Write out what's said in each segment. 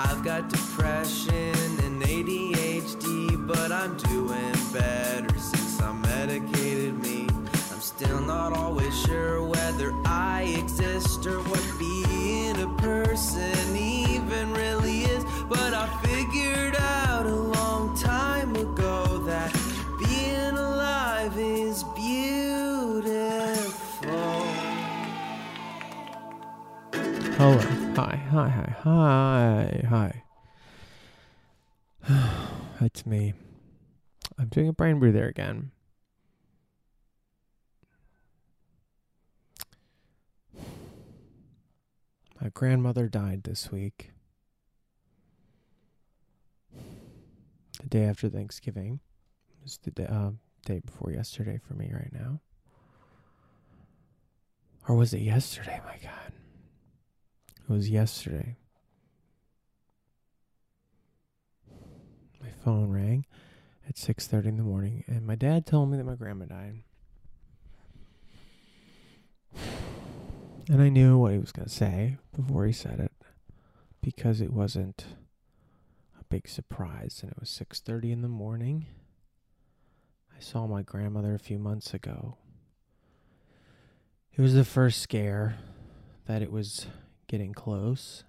I've got depression and ADHD, but I'm doing better since I medicated me. I'm still not always sure whether I exist or what being a person even Hi. Hi. Hi. Hi. It's me. I'm doing a brain breather again. My grandmother died this week. The day after Thanksgiving. It was the day, uh, day before yesterday for me right now. Or was it yesterday? My God. It was yesterday. My phone rang at 6:30 in the morning and my dad told me that my grandma died. And I knew what he was going to say before he said it because it wasn't a big surprise and it was 6:30 in the morning. I saw my grandmother a few months ago. It was the first scare that it was getting close.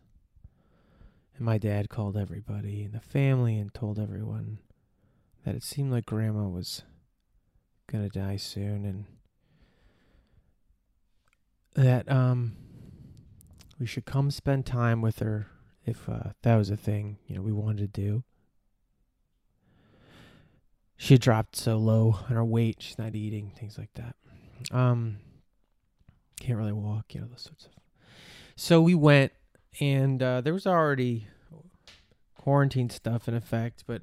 And my dad called everybody in the family and told everyone that it seemed like grandma was going to die soon and that um we should come spend time with her if uh, that was a thing, you know, we wanted to do. She dropped so low on her weight, she's not eating, things like that. Um can't really walk, you know, those sorts of so we went, and uh, there was already quarantine stuff in effect, but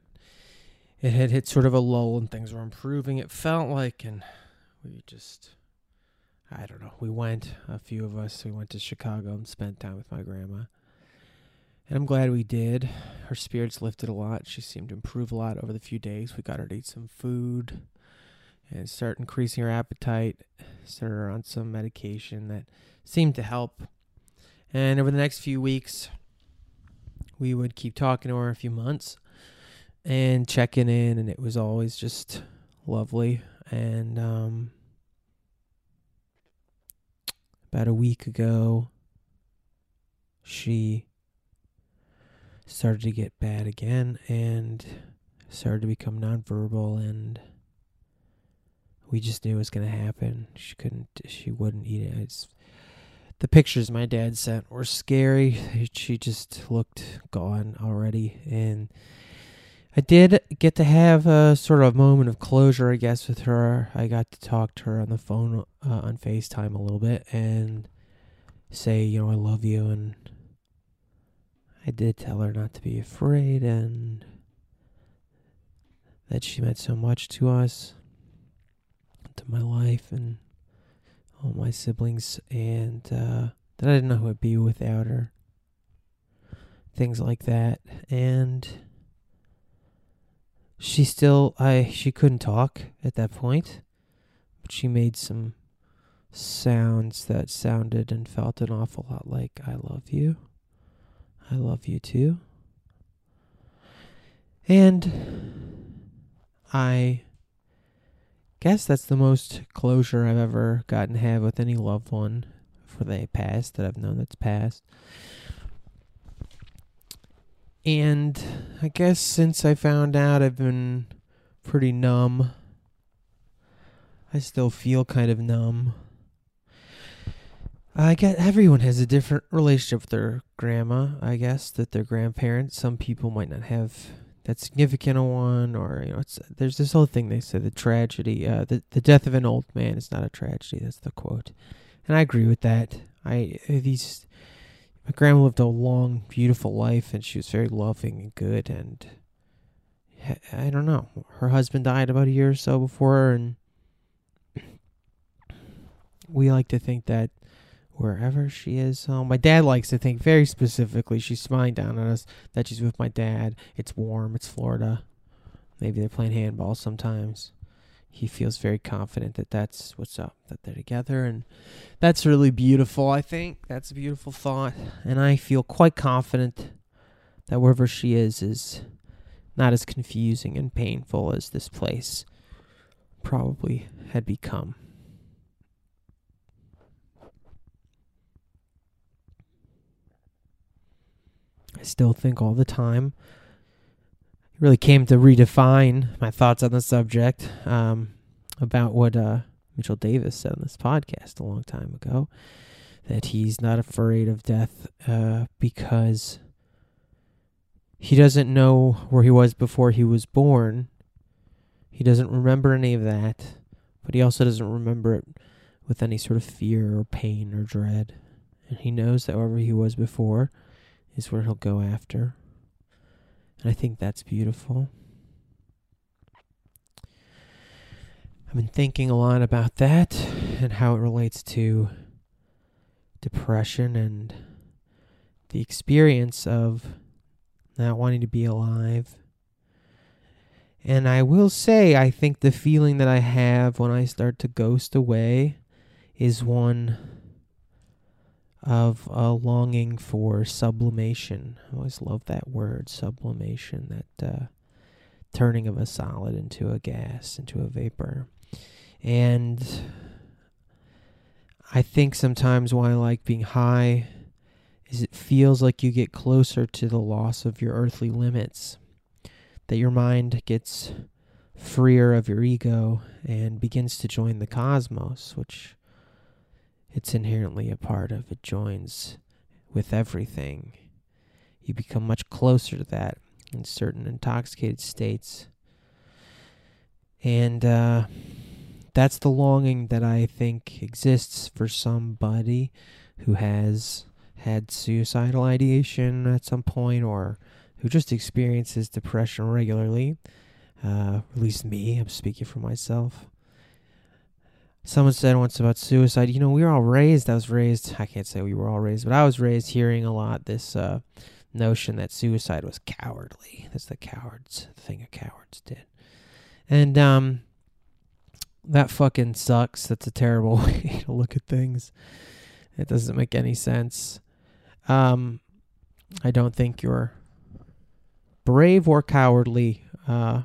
it had hit sort of a lull and things were improving. It felt like, and we just, I don't know, we went, a few of us, we went to Chicago and spent time with my grandma. And I'm glad we did. Her spirits lifted a lot. She seemed to improve a lot over the few days. We got her to eat some food and start increasing her appetite. Started her on some medication that seemed to help. And over the next few weeks, we would keep talking to a few months and checking in, and it was always just lovely. And um, about a week ago, she started to get bad again and started to become nonverbal and we just knew it was going to happen. She couldn't she wouldn't eat it. It's the pictures my dad sent were scary. She just looked gone already. And I did get to have a sort of moment of closure, I guess, with her. I got to talk to her on the phone uh, on FaceTime a little bit and say, you know, I love you. And I did tell her not to be afraid and that she meant so much to us, to my life. And all my siblings, and uh, that I didn't know who I'd be without her. Things like that, and she still, I she couldn't talk at that point, but she made some sounds that sounded and felt an awful lot like I love you. I love you too. And I guess that's the most closure I've ever gotten to have with any loved one for they passed that I've known that's passed. And I guess since I found out, I've been pretty numb. I still feel kind of numb. I get everyone has a different relationship with their grandma. I guess that their grandparents. Some people might not have that significant one, or you know, it's there's this whole thing they say the tragedy, uh, the the death of an old man is not a tragedy. That's the quote, and I agree with that. I these my grandma lived a long, beautiful life, and she was very loving and good. And I don't know, her husband died about a year or so before and we like to think that wherever she is. My dad likes to think very specifically. She's smiling down at us that she's with my dad. It's warm. It's Florida. Maybe they're playing handball sometimes. He feels very confident that that's what's up, that they're together. And that's really beautiful, I think. That's a beautiful thought. And I feel quite confident that wherever she is is not as confusing and painful as this place probably had become. I still think all the time. Really came to redefine my thoughts on the subject um, about what uh, Mitchell Davis said on this podcast a long time ago that he's not afraid of death uh, because he doesn't know where he was before he was born. He doesn't remember any of that, but he also doesn't remember it with any sort of fear or pain or dread. And he knows that wherever he was before, is where he'll go after. And I think that's beautiful. I've been thinking a lot about that and how it relates to depression and the experience of not wanting to be alive. And I will say, I think the feeling that I have when I start to ghost away is one of a longing for sublimation. I always love that word, sublimation, that uh, turning of a solid into a gas, into a vapor. And I think sometimes why I like being high is it feels like you get closer to the loss of your earthly limits, that your mind gets freer of your ego and begins to join the cosmos, which it's inherently a part of. It joins with everything. You become much closer to that in certain intoxicated states. And uh, that's the longing that I think exists for somebody who has had suicidal ideation at some point or who just experiences depression regularly. Uh, at least me, I'm speaking for myself. Someone said once about suicide, you know, we were all raised, I was raised, I can't say we were all raised, but I was raised hearing a lot this uh, notion that suicide was cowardly. That's the cowards, thing a cowards did. And um, that fucking sucks. That's a terrible way to look at things. It doesn't make any sense. Um, I don't think you're brave or cowardly uh,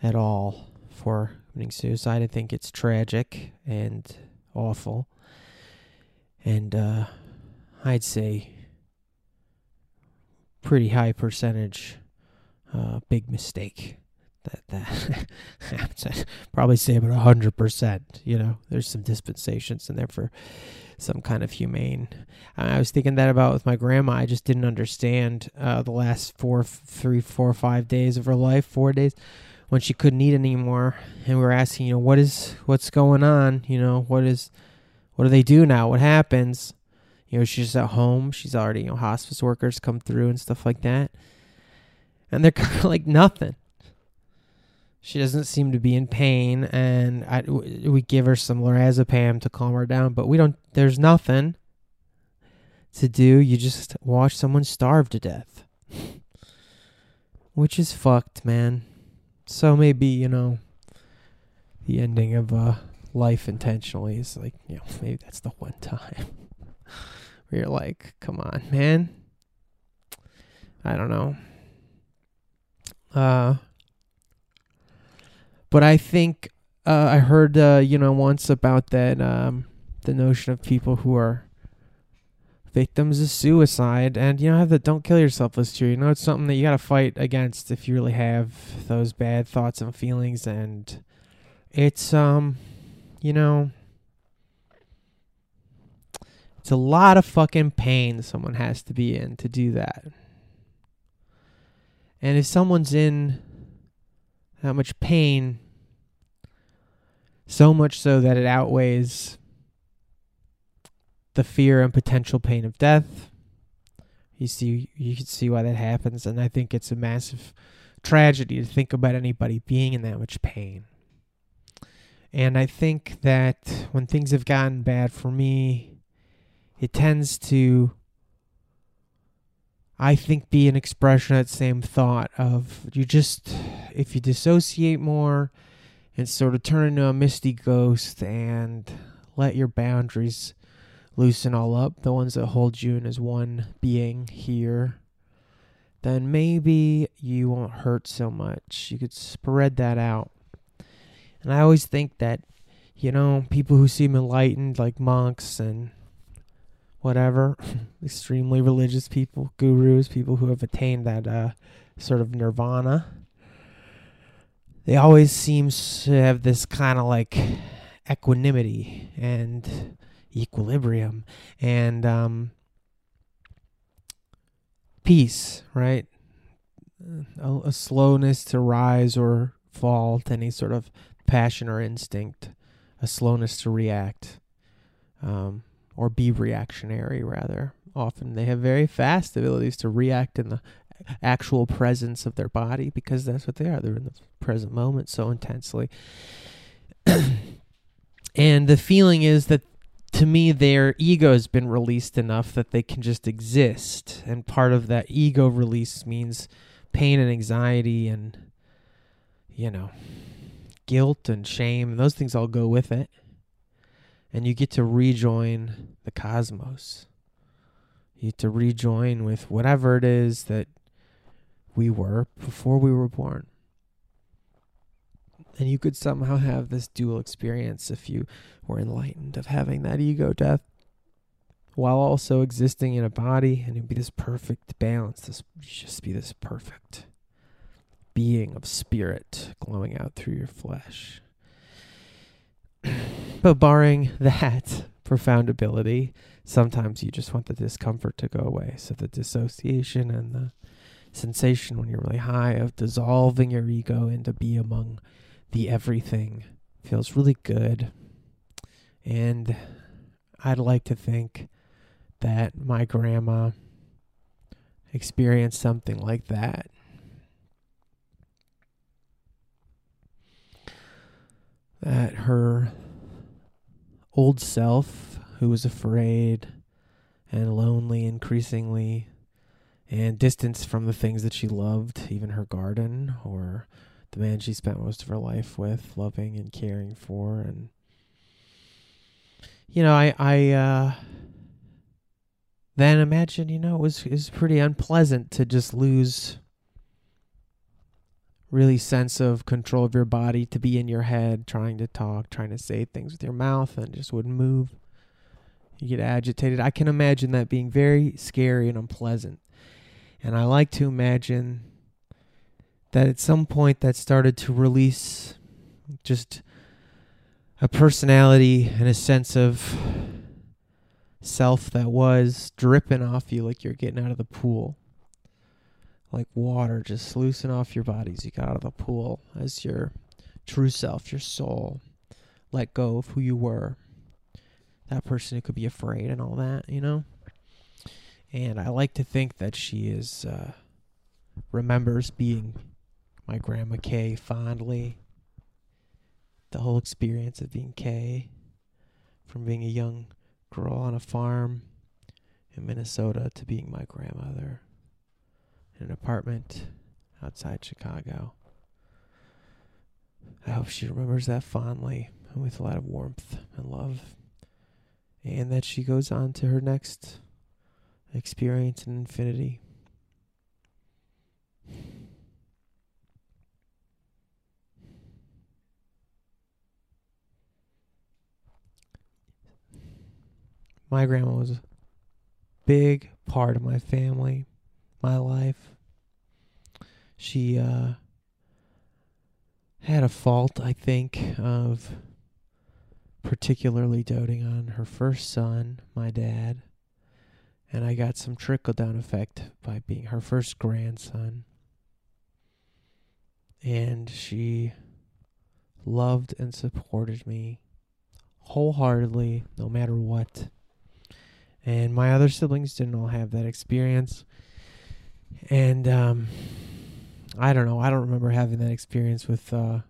at all for committing suicide. I think it's tragic and awful. And uh, I'd say pretty high percentage uh, big mistake. That that probably say about hundred percent. You know, there's some dispensations in there for some kind of humane. I was thinking that about with my grandma. I just didn't understand uh, the last four, three, four, five days of her life, four days when she couldn't eat anymore. And we were asking you know what is what's going on? You know what is what do they do now? What happens? You know she's at home. She's already you know hospice workers come through and stuff like that. And they're kind of like nothing. She doesn't seem to be in pain. And I, we give her some lorazepam to calm her down. But we don't there's nothing to do. You just watch someone starve to death. Which is fucked man so maybe, you know, the ending of uh, life intentionally is like, you know, maybe that's the one time where you're like, come on, man. I don't know. Uh, but I think uh, I heard, uh, you know, once about that, um, the notion of people who are victims of suicide. And you know have the don't kill yourself list here. You know it's something that you got to fight against if you really have those bad thoughts and feelings. And it's um you know it's a lot of fucking pain someone has to be in to do that. And if someone's in that much pain so much so that it outweighs the fear and potential pain of death. You see, you can see why that happens, and I think it's a massive tragedy to think about anybody being in that much pain. And I think that when things have gotten bad for me, it tends to, I think, be an expression of that same thought of you just, if you dissociate more and sort of turn into a misty ghost and let your boundaries loosen all up, the ones that hold you in as one being here, then maybe you won't hurt so much. You could spread that out. And I always think that, you know, people who seem enlightened, like monks and whatever, extremely religious people, gurus, people who have attained that uh, sort of nirvana, they always seem to have this kind of like equanimity and equilibrium and um, peace, right? A, a, slowness to rise or fall to any sort of passion or instinct, a slowness to react, um, or be reactionary, rather. Often they have very fast abilities to react in the actual presence of their body because that's what they are. They're in the present moment so intensely. and the feeling is that to me, their ego has been released enough that they can just exist. And part of that ego release means pain and anxiety and, you know, guilt and shame. Those things all go with it. And you get to rejoin the cosmos. You get to rejoin with whatever it is that we were before we were born. And you could somehow have this dual experience if you were enlightened of having that ego death while also existing in a body and it'd be this perfect balance. This just be this perfect being of spirit glowing out through your flesh. but barring that profound ability, sometimes you just want the discomfort to go away. So the dissociation and the sensation when you're really high of dissolving your ego into be among the everything feels really good. And I'd like to think that my grandma experienced something like that. That her old self, who was afraid and lonely increasingly, and distanced from the things that she loved, even her garden or the man she spent most of her life with, loving and caring for, and you know, I I uh, then imagine, you know, it was it was pretty unpleasant to just lose really sense of control of your body, to be in your head, trying to talk, trying to say things with your mouth, and just wouldn't move. You get agitated. I can imagine that being very scary and unpleasant. And I like to imagine that at some point that started to release just a personality and a sense of self that was dripping off you like you're getting out of the pool. Like water just loosen off your bodies. You got out of the pool as your true self, your soul. Let go of who you were. That person who could be afraid and all that, you know? And I like to think that she is uh, remembers being my grandma Kay fondly. The whole experience of being Kay, from being a young girl on a farm in Minnesota to being my grandmother in an apartment outside Chicago. I hope she remembers that fondly. And with a lot of warmth and love. And that she goes on to her next experience in infinity. My grandma was a big part of my family, my life. She uh, had a fault, I think, of particularly doting on her first son, my dad. And I got some trickle down effect by being her first grandson. And she loved and supported me wholeheartedly, no matter what. And my other siblings didn't all have that experience. And um, I don't know. I don't remember having that experience with uh,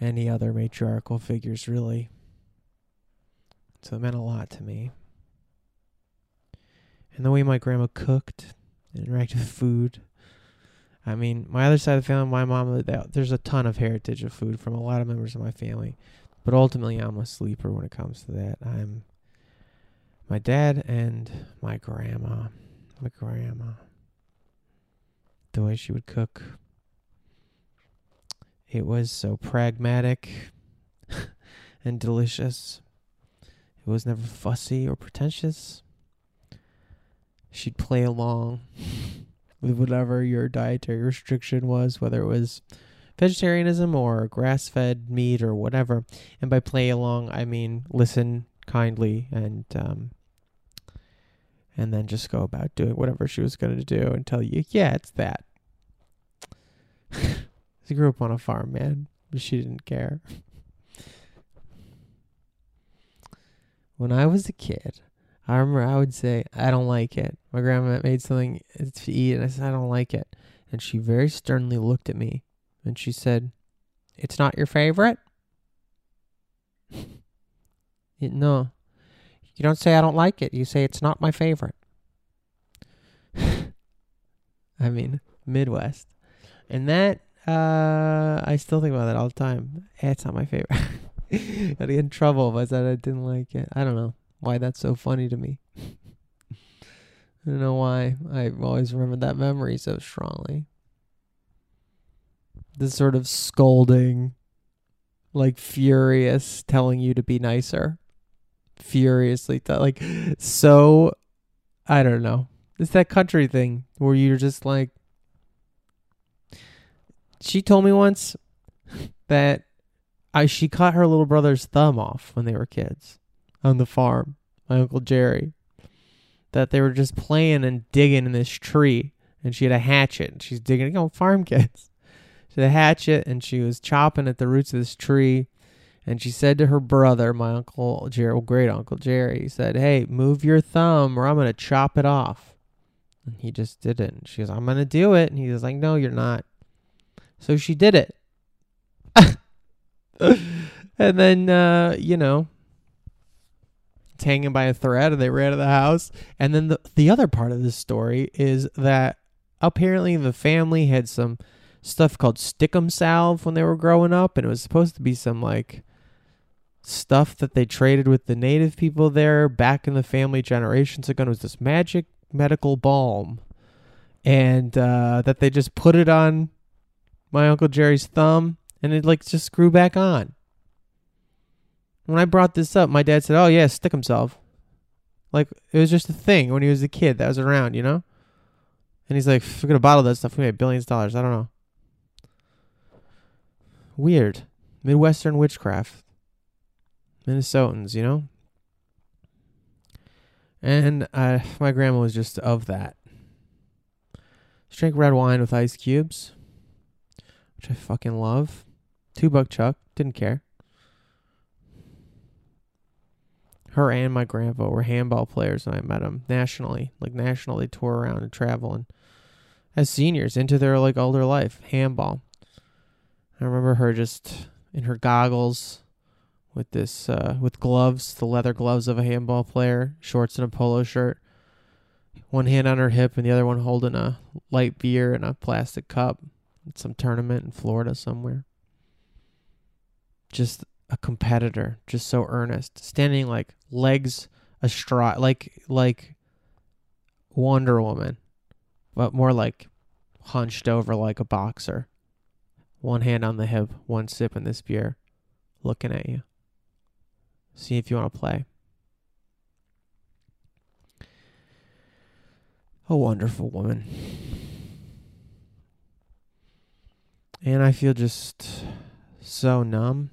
any other matriarchal figures, really. So it meant a lot to me. And the way my grandma cooked and interacted with food. I mean, my other side of the family, my mom, there's a ton of heritage of food from a lot of members of my family. But ultimately, I'm a sleeper when it comes to that. I'm my dad and my grandma. My grandma the way she would cook. It was so pragmatic and delicious. It was never fussy or pretentious. She'd play along with whatever your dietary restriction was, whether it was vegetarianism or grass fed meat or whatever. And by play along, I mean listen kindly and um, and then just go about doing whatever she was going to do and tell you, yeah, it's that. she grew up on a farm, man. She didn't care. when I was a kid, I remember I would say, I don't like it. My grandma made something to eat, and I said, I don't like it. And she very sternly looked at me and she said, It's not your favorite? it, no. You don't say I don't like it. You say it's not my favorite. I mean, Midwest. And that, uh, I still think about that all the time. It's not my favorite. I'd get in trouble if I said I didn't like it. I don't know why that's so funny to me. I don't know why I always remember that memory so strongly. This sort of scolding, like furious, telling you to be nicer. Furiously, t- like so. I don't know. It's that country thing where you're just like, she told me once that I she cut her little brother's thumb off when they were kids on the farm. My uncle Jerry. That they were just playing and digging in this tree, and she had a hatchet, and she's digging. You know, farm kids. She had a hatchet, and she was chopping at the roots of this tree. And she said to her brother, my uncle Jerry, great uncle Jerry, he said, "Hey, move your thumb, or I'm gonna chop it off." And he just didn't. She goes, "I'm gonna do it," and he was like, "No, you're not." So she did it. and then, uh, you know, it's hanging by a thread and they ran out of the house. And then the, the other part of this story is that apparently the family had some stuff called stickum salve when they were growing up. And it was supposed to be some like stuff that they traded with the native people there back in the family generations ago. It was this magic medical balm. And uh, that they just put it on my Uncle Jerry's thumb and it like just grew back on. When I brought this up, my dad said, "Oh yeah, stickum salve." Like it was just a thing when he was a kid that was around, you know. And he's like, "We're gonna bottle that stuff. We made billions of dollars. I don't know." Weird, Midwestern witchcraft. Minnesotans, you know. And uh, my grandma was just of that. She drank red wine with ice cubes which I fucking love. Two buck chuck, didn't care. Her and my grandpa were handball players when I met them nationally. Like nationally, tour around and travel and as seniors into their like older life, handball. I remember her just in her goggles with this uh, with gloves, the leather gloves of a handball player, shorts and a polo shirt. One hand on her hip and the other one holding a light beer in a plastic cup some tournament in Florida somewhere. Just a competitor, just so earnest, standing like legs astride, like like Wonder Woman, but more like hunched over like a boxer. One hand on the hip, one sip in this beer, looking at you. See if you want to play. A wonderful woman. And I feel just so numb.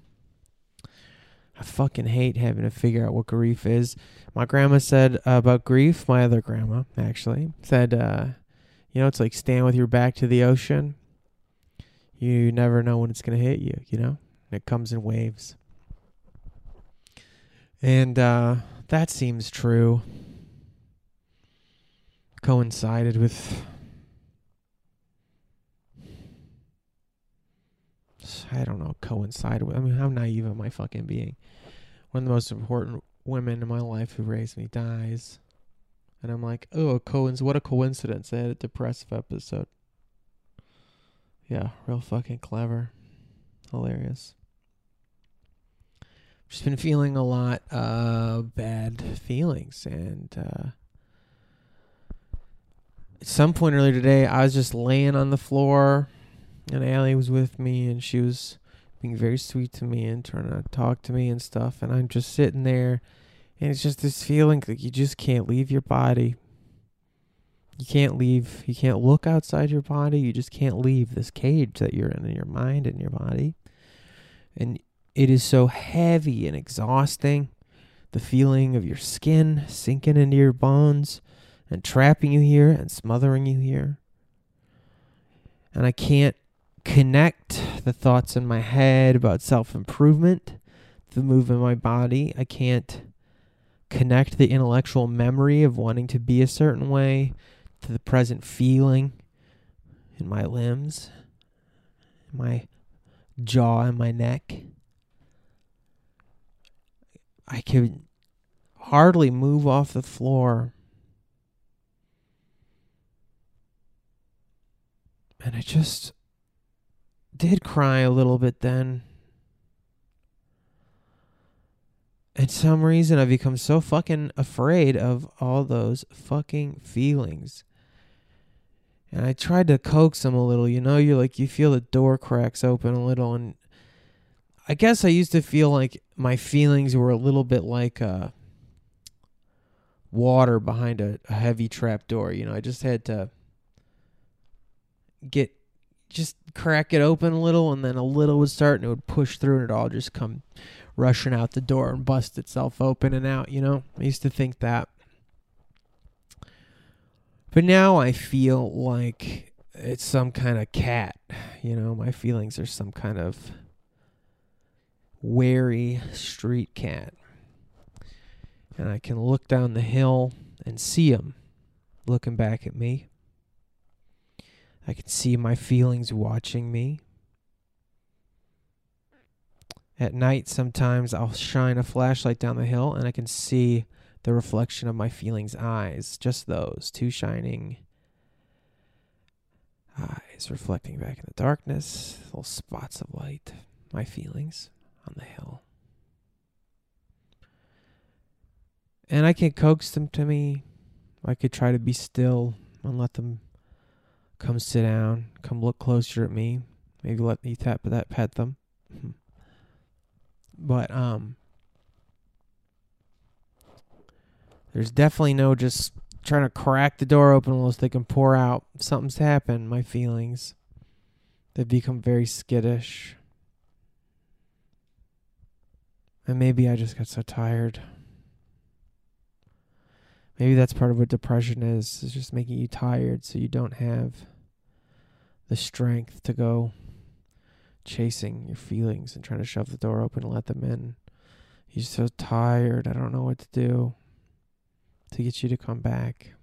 I fucking hate having to figure out what grief is. My grandma said uh, about grief, my other grandma actually said, uh, you know, it's like stand with your back to the ocean. You never know when it's going to hit you, you know? It comes in waves. And uh, that seems true. Coincided with. I don't know, coincided with. I mean, how naive am I fucking being? One of the most important women in my life who raised me dies. And I'm like, oh, coinc- what a coincidence. They had a depressive episode. Yeah, real fucking clever. Hilarious. Just been feeling a lot of bad feelings. And uh, at some point earlier today, I was just laying on the floor. And Allie was with me, and she was being very sweet to me and trying to talk to me and stuff. And I'm just sitting there and it's just this feeling that you just can't leave your body. You can't leave, you can't look outside your body. You just can't leave this cage that you're in, in your mind and your body. And it is so heavy and exhausting. The feeling of your skin sinking into your bones and trapping you here and smothering you here. And I can't connect the thoughts in my head about self improvement, the move in my body. I can't connect the intellectual memory of wanting to be a certain way to the present feeling in my limbs, my jaw, and my neck. I could hardly move off the floor. And I just did cry a little bit then. And some reason I've become so fucking afraid of all those fucking feelings. And I tried to coax them a little, you know, you're like you feel the door cracks open a little and I guess I used to feel like my feelings were a little bit like uh water behind a, a heavy trap door, you know. I just had to get just crack it open a little and then a little would start and it would push through and it all just come rushing out the door and bust itself open and out, you know? I used to think that. But now I feel like it's some kind of cat, you know? My feelings are some kind of wary street cat. And I can look down the hill and see him looking back at me. I can see my feelings watching me. At night, sometimes I'll shine a flashlight down the hill and I can see the reflection of my feelings' eyes. Just those, two shining eyes reflecting back in the darkness, little spots of light. My feelings on the hill. And I can coax them to me. I could try to be still and let them come sit down, come look closer at me. Maybe let me tap that, pet them. But um there's definitely no just trying to crack the door open unless they can pour out something's happened, my feelings. They've become very skittish. And maybe I just got so tired. Maybe that's part of what depression is, is just making you tired so you don't have the strength to go chasing your feelings and trying to shove the door open and let them in. You're so tired. I don't know what to do to get you to come back.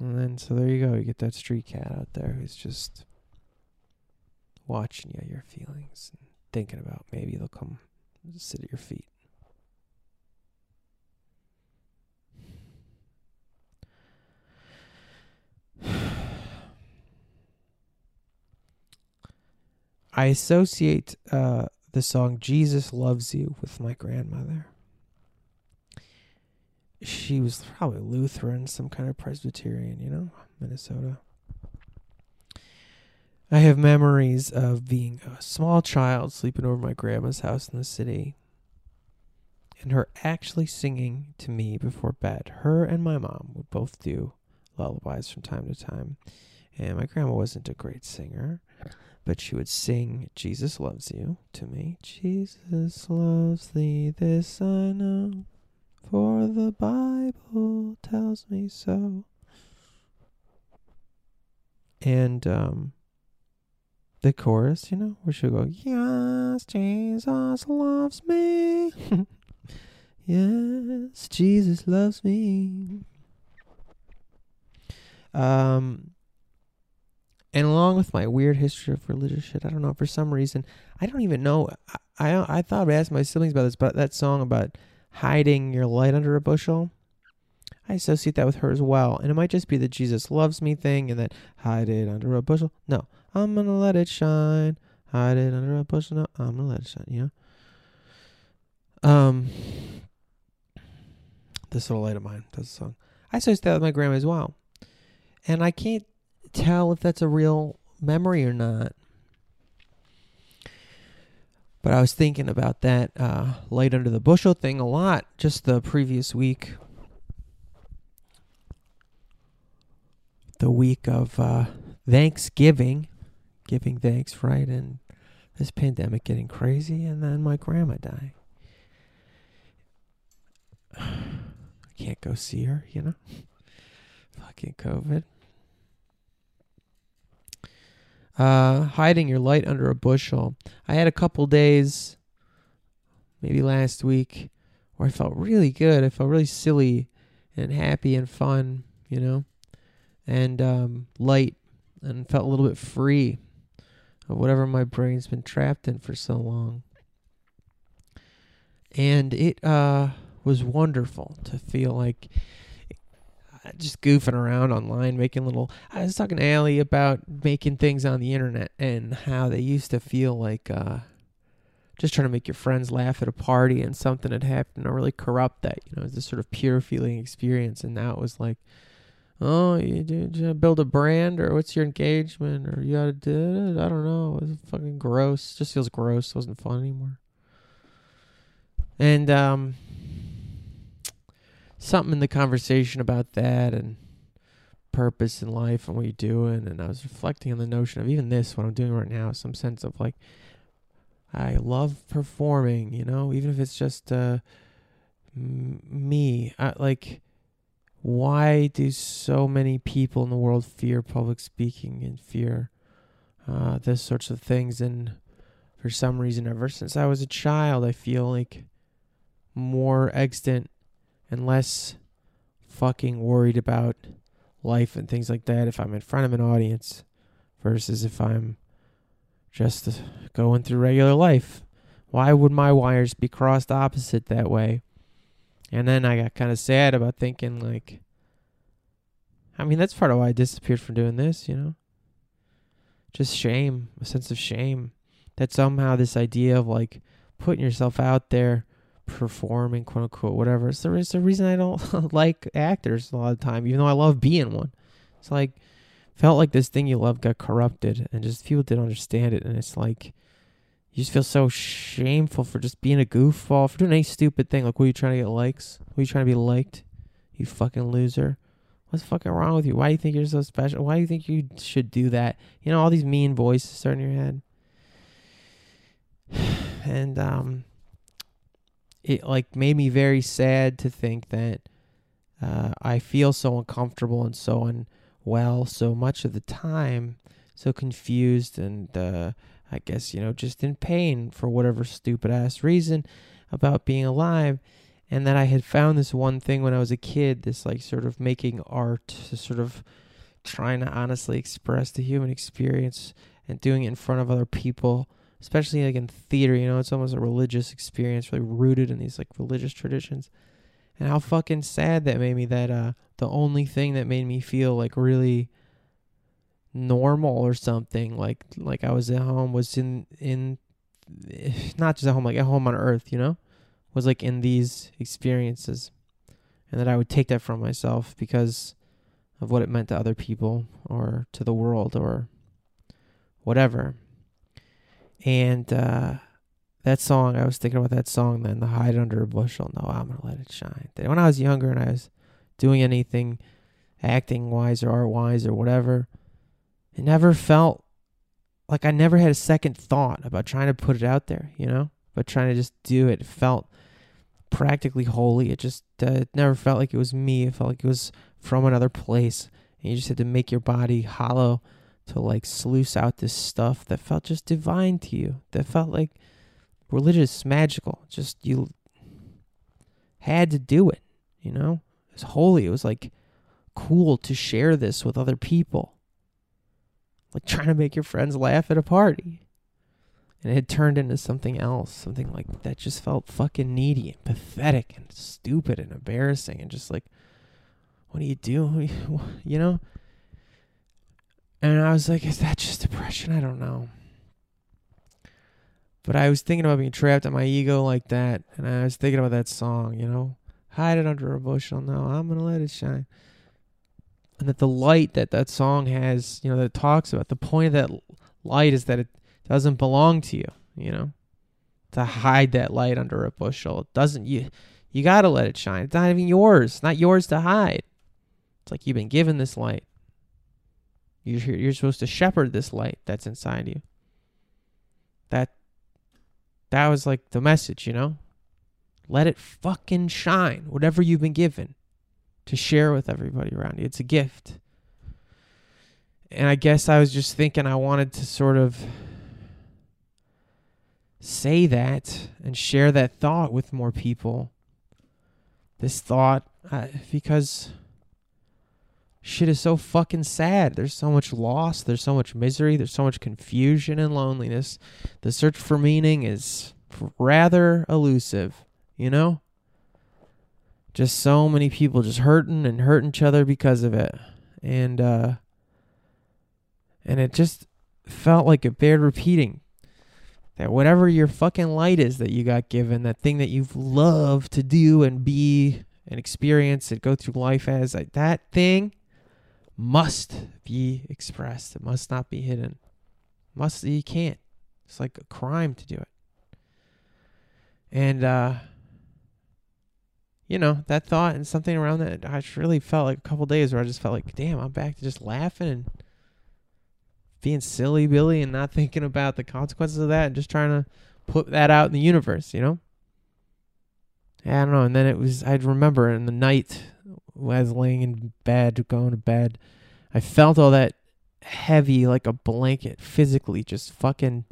And then, so there you go. You get that street cat out there who's just watching you, your feelings, thinking about maybe they'll come sit at your feet. I associate uh, the song Jesus Loves You with my grandmother. She was probably Lutheran, some kind of Presbyterian, you know, Minnesota. I have memories of being a small child sleeping over my grandma's house in the city and her actually singing to me before bed. Her and my mom would both do lullabies from time to time. And my grandma wasn't a great singer, but she would sing Jesus Loves You to me. Jesus loves thee, this I know, for the Bible tells me so. And um the chorus, you know, where she'll go, Yes, Jesus loves me. yes, Jesus loves me. Um, and along with my weird history of religious shit, I don't know for some reason I don't even know. I I, I thought I asked my siblings about this, but that song about hiding your light under a bushel. I associate that with her as well, and it might just be the Jesus loves me thing, and that hide it under a bushel. No, I'm gonna let it shine, hide it under a bushel. No, I'm gonna let it shine. You know. Um, this little light of mine does the song. I associate that with my grandma as well and I can't tell if that's a real memory or not. But I was thinking about that uh, light under the bushel thing a lot just the previous week. The week of uh, Thanksgiving, giving thanks, right? And this pandemic getting crazy, and then my grandma dying. I can't go see her, you know? Fucking COVID. Uh, hiding your light under a bushel. I had a couple days, maybe last week, where I felt really good. I felt really silly and happy and fun, you know, and um, light, and felt a little bit free of whatever my brain's been trapped in for so long. And it uh, was wonderful to feel like just goofing around online, making little. I was talking to Allie about making things on the internet and how they used to feel like uh, just trying to make your friends laugh at a party and something had happened to really corrupt that. You know, it's this sort of pure feeling experience. And now it was like, oh, you did you build a brand or what's your engagement or you gotta do it? I don't know. It was fucking gross. Just feels gross. It wasn't fun anymore. And um, something in the conversation about that and purpose in life and what you're doing. And I was reflecting on the notion of even this, what I'm doing right now, some sense of like, I love performing, you know, even if it's just uh, m- me. I, like, why do so many people in the world fear public speaking and fear uh, this sorts of things? And for some reason, ever since I was a child, I feel like more extant and less fucking worried about life and things like that if I'm in front of an audience versus if I'm just going through regular life. Why would my wires be crossed opposite that way? And then I got kind of sad about thinking, like, I mean, that's part of why I disappeared from doing this, you know? Just shame, a sense of shame that somehow this idea of like putting yourself out there performing, quote unquote, whatever. It's the, it's the reason I don't like actors a lot of the time, even though I love being one. It's like, felt like this thing you love got corrupted and just people didn't understand it. And it's like, you just feel so shameful for just being a goofball, for doing any stupid thing. Like, what are you trying to get likes? What are you trying to be liked? You fucking loser. What's fucking wrong with you? Why do you think you're so special? Why do you think you should do that? You know, all these mean voices start in your head. And, um, it like made me very sad to think that uh, I feel so uncomfortable and so unwell so much of the time, so confused and uh, I guess you know just in pain for whatever stupid ass reason about being alive, and that I had found this one thing when I was a kid, this like sort of making art, sort of trying to honestly express the human experience and doing it in front of other people especially like in theater, you know, it's almost a religious experience, really rooted in these like religious traditions. And how fucking sad that made me that uh the only thing that made me feel like really normal or something, like like I was at home was in in not just at home, like at home on earth, you know, was like in these experiences. And that I would take that from myself because of what it meant to other people or to the world or whatever. And uh, that song, I was thinking about that song then, The Hide Under a Bushel. No, I'm to let it shine. When I was younger and I was doing anything acting wise or art wise or whatever, it never felt like I never had a second thought about trying to put it out there, you know, but trying to just do it. It felt practically holy. It just uh, it never felt like it was me. It felt like it was from another place. And you just had to make your body hollow to like sluice out this stuff that felt just divine to you. That felt like religious, magical. Just you had to do it, you know? It was holy. It was like cool to share this with other people. Like trying to make your friends laugh at a party. And it had turned into something else, something like that just felt fucking needy and pathetic and stupid and embarrassing and just like, what do you do? You know? And I was like, is that just depression? I don't know. But I was thinking about being trapped in my ego like that. And I was thinking about that song, you know? Hide it under a bushel. No, I'm going to let it shine. And that the light that that song has, you know, that talks about, the point of that light is that it doesn't belong to you, you know? To hide that light under a bushel. It doesn't, you, you got to let it shine. It's not even yours. Not yours to hide. It's like you've been given this light. You're, you're supposed to shepherd this light that's inside you. That that was like the message, you know? Let it fucking shine, whatever you've been given, to share with everybody around you. It's a gift. And I guess I was just thinking I wanted to sort of say that and share that thought with more people. This thought, uh, because shit is so fucking sad. There's so much loss, there's so much misery, there's so much confusion and loneliness. The search for meaning is rather elusive, you know? Just so many people just hurting and hurting each other because of it. And uh and it just felt like it bared repeating. That whatever your fucking light is that you got given, that thing that you've loved to do and be and experience and go through life as, like that thing must be expressed. It must not be hidden. Must you can't. It's like a crime to do it. And uh you know, that thought and something around that I just really felt like a couple days where I just felt like, damn, I'm back to just laughing and being silly Billy and not thinking about the consequences of that and just trying to put that out in the universe, you know? I don't know. And then it was, I'd remember in the night I was laying in bed, going to bed, I felt all that heavy, like a blanket, physically just fucking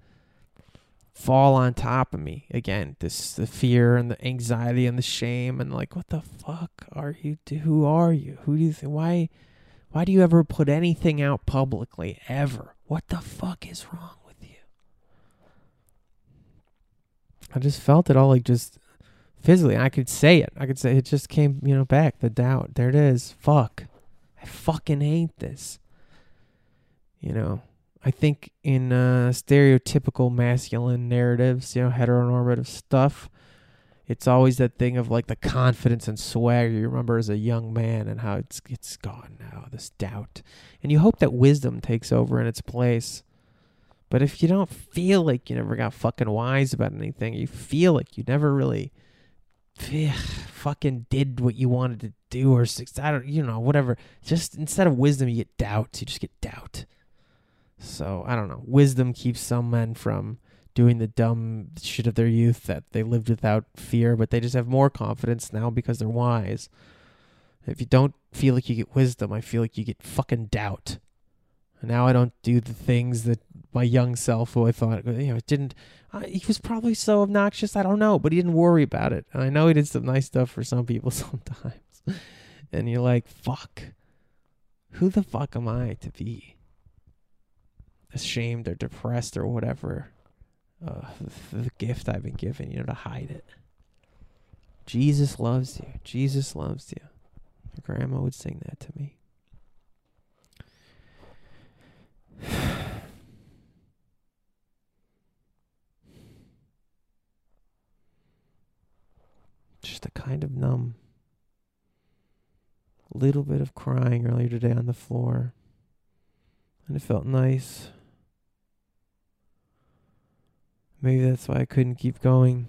fall on top of me again. This the fear and the anxiety and the shame and like, what the fuck are you? Who are you? Who do you think? Why? Why do you ever put anything out publicly ever? What the fuck is wrong with you? I just felt it all like just physically. I could say it. I could say it just came, you know, back. The doubt. There it is. Fuck. I fucking hate this. You know, I think in uh, stereotypical masculine narratives, you know, heteronormative stuff, it's always that thing of like the confidence and swagger you remember as a young man and how it's it's gone now, this doubt. And you hope that wisdom takes over in its place. But if you don't feel like you never got fucking wise about anything, you feel like you never really fucking did what you wanted to do or I don't you know whatever just instead of wisdom you get doubt you just get doubt so I don't know wisdom keeps some men from doing the dumb shit of their youth that they lived without fear but they just have more confidence now because they're wise if you don't feel like you get wisdom I feel like you get fucking doubt and now I don't do the things that my young self, who I thought, you know, it didn't. Uh, he was probably so obnoxious. I don't know, but he didn't worry about it. And I know he did some nice stuff for some people sometimes. and you're like, fuck. Who the fuck am I to be ashamed or depressed or whatever uh, the gift I've been given, you know, to hide it. Jesus loves you. Jesus loves you. My grandma would sing that to me. Just a kind of numb. Little bit of crying earlier today on the floor. And it felt nice. Maybe that's why I couldn't keep going.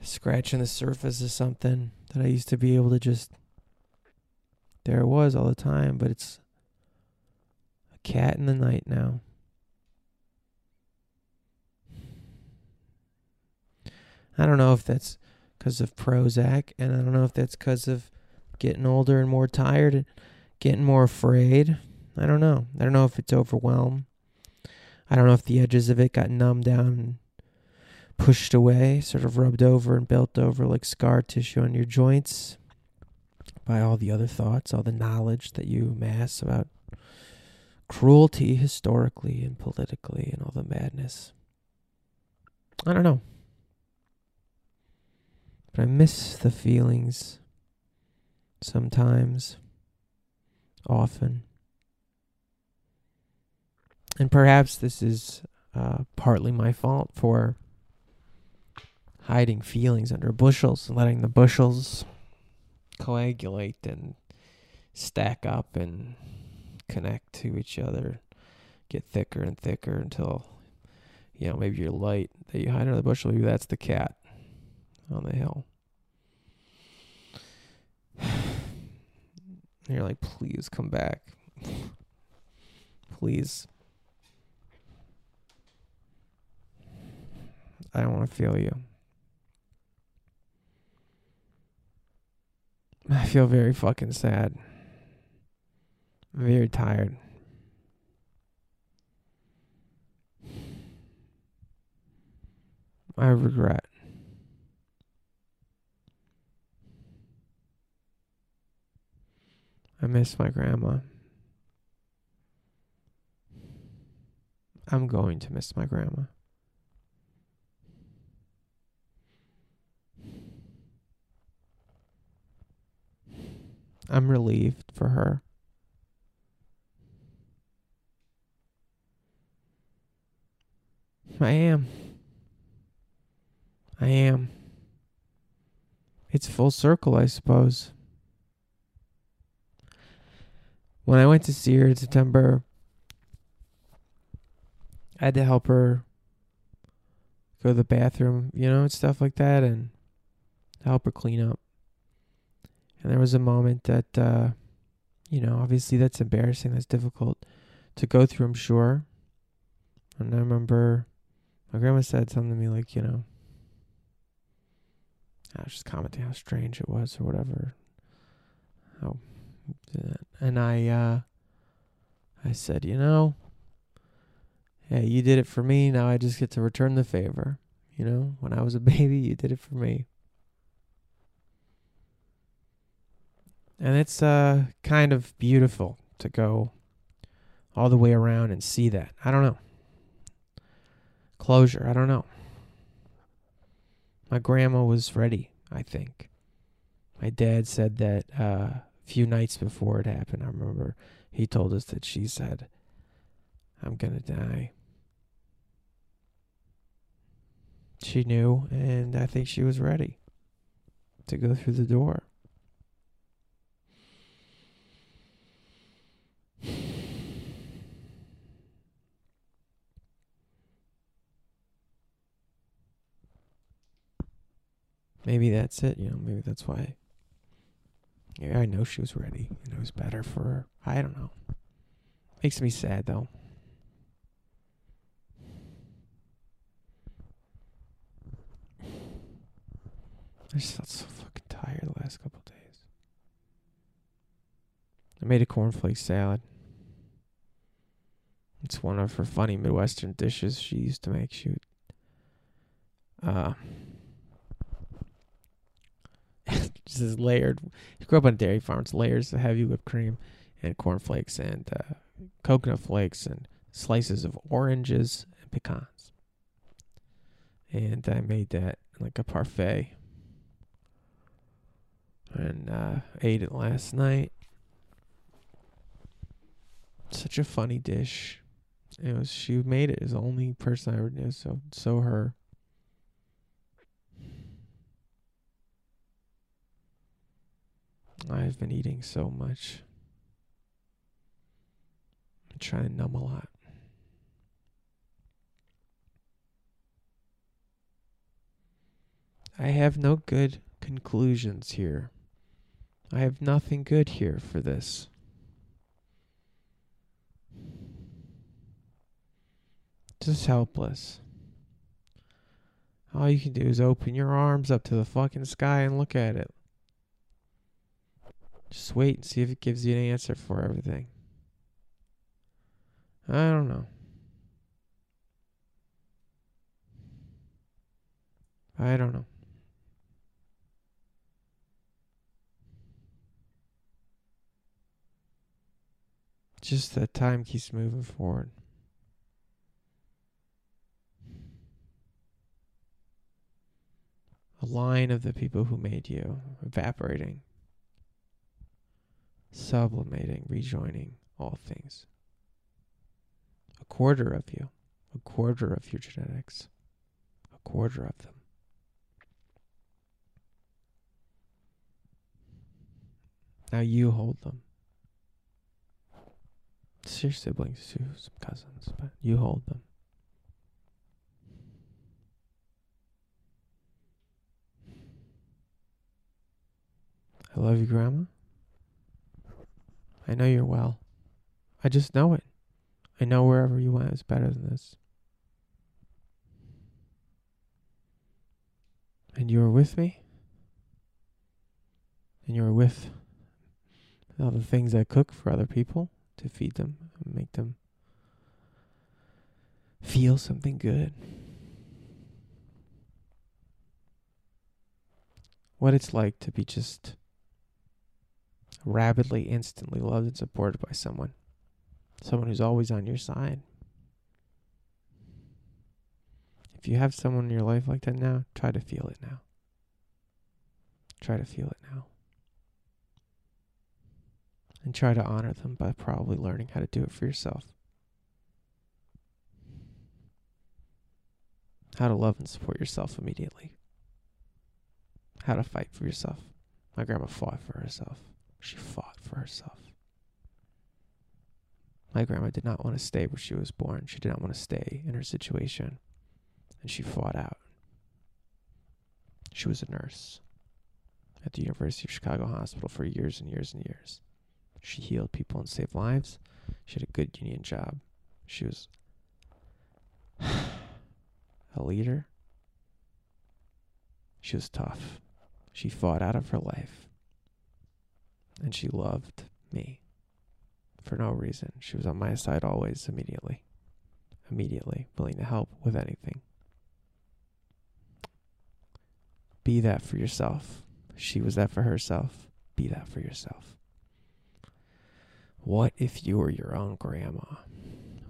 Scratching the surface of something that I used to be able to just. There it was all the time, but it's a cat in the night now. I don't know if that's because of Prozac, and I don't know if that's because of getting older and more tired and getting more afraid. I don't know. I don't know if it's overwhelmed. I don't know if the edges of it got numbed down and pushed away, sort of rubbed over and built over like scar tissue on your joints by all the other thoughts, all the knowledge that you amass about cruelty historically and politically and all the madness. I don't know. But I miss the feelings sometimes, often. And perhaps this is uh, partly my fault for hiding feelings under bushels and letting the bushels coagulate and stack up and connect to each other, get thicker and thicker until, you know, maybe your light that you hide under the bushel, maybe that's the cat on the hill. And you're like, please come back. please. I don't want to feel you. I feel very fucking sad. I'm very tired. I regret. I miss my grandma. I'm going to miss my grandma. I'm relieved for her. I am. I am. It's full circle, I suppose. When I went to see her in September, I had to help her go to the bathroom, you know, and stuff like that, and help her clean up. And there was a moment that, uh, you know, obviously that's embarrassing, that's difficult to go through, I'm sure. And I remember my grandma said something to me like, you know, I was just commenting how strange it was or whatever. How and I uh I said, you know, hey, you did it for me, now I just get to return the favor. You know, when I was a baby, you did it for me. And it's uh kind of beautiful to go all the way around and see that. I don't know. Closure, I don't know. My grandma was ready, I think. My dad said that uh a few nights before it happened, I remember he told us that she said, I'm going to die. She knew, and I think she was ready to go through the door. Maybe that's it, you know, maybe that's why yeah, I know she was ready. And it was better for her. I don't know. Makes me sad though. I just felt so fucking tired the last couple days. I made a cornflake salad. It's one of her funny Midwestern dishes she used to make. Shoot. Uh, just this layered. You grew up on dairy farm. It's layers of heavy whipped cream and cornflakes and uh, coconut flakes and slices of oranges and pecans. And I made that like a parfait. And uh, ate it last night. Such a funny dish. It was she made it. Is the only person I ever knew. So so her. I've been eating so much. I'm trying to numb a lot. I have no good conclusions here. I have nothing good here for this. Just helpless. All you can do is open your arms up to the fucking sky and look at it. Just wait and see if it gives you an answer for everything. I don't know. I don't know. Just that time keeps moving forward. A line of the people who made you evaporating, sublimating, rejoining all things. A quarter of you, a quarter of your genetics, a quarter of them. Now you hold them. It's your siblings too, some cousins, but you hold them. I love you, Grandma. I know you're well. I just know it. I know wherever you went is better than this. And you were with me. And you were with all the things I cook for other people to feed them and make them feel something good. What it's like to be just rapidly, instantly loved and supported by someone. Someone who's always on your side. If you have someone in your life like that now, try to feel it now. Try to feel it now. And try to honor them by probably learning how to do it for yourself. How to love and support yourself immediately. How to fight for yourself. My grandma fought for herself. She fought for herself. My grandma did not want to stay where she was born. She did not want to stay in her situation. And she fought out. She was a nurse at the University of Chicago Hospital for years and years and years. She healed people and saved lives. She had a good union job. She was a leader. She was tough. She fought out of her life. And she loved me for no reason. She was on my side always, immediately. Immediately, willing to help with anything. Be that for yourself. She was that for herself. Be that for yourself. What if you were your own grandma?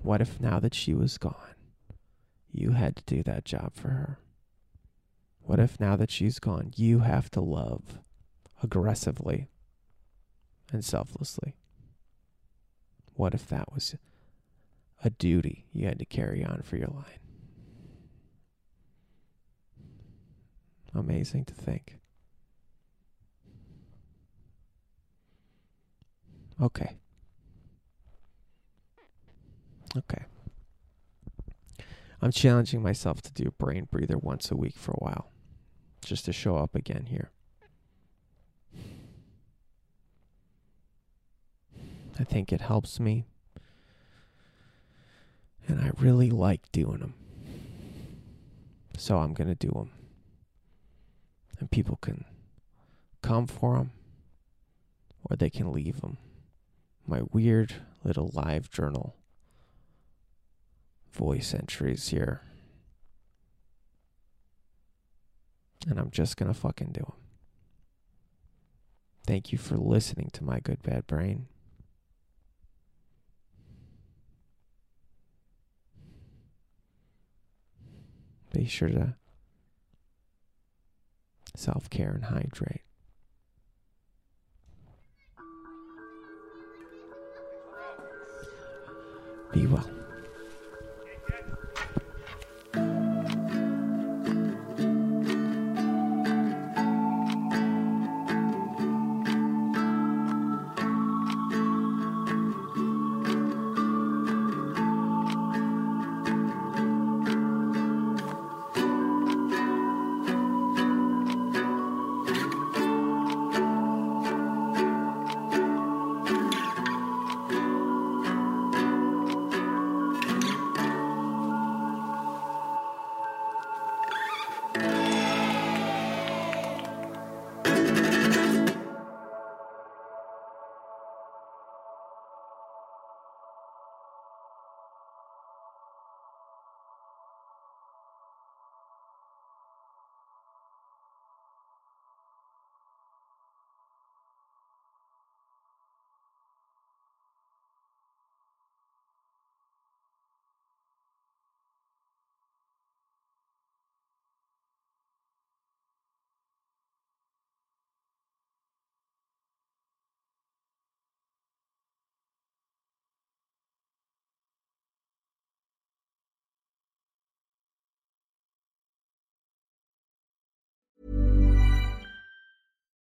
What if now that she was gone, you had to do that job for her? What if now that she's gone, you have to love aggressively and selflessly? What if that was a duty you had to carry on for your line? Amazing to think. Okay. Okay. I'm challenging myself to do a brain breather once a week for a while, just to show up again here. I think it helps me. And I really like doing them. So I'm going to do them. And people can come for them or they can leave them. My weird little live journal voice entries here. And I'm just going to fucking do them. Thank you for listening to my good bad brain. Be sure to self care and hydrate. Be well.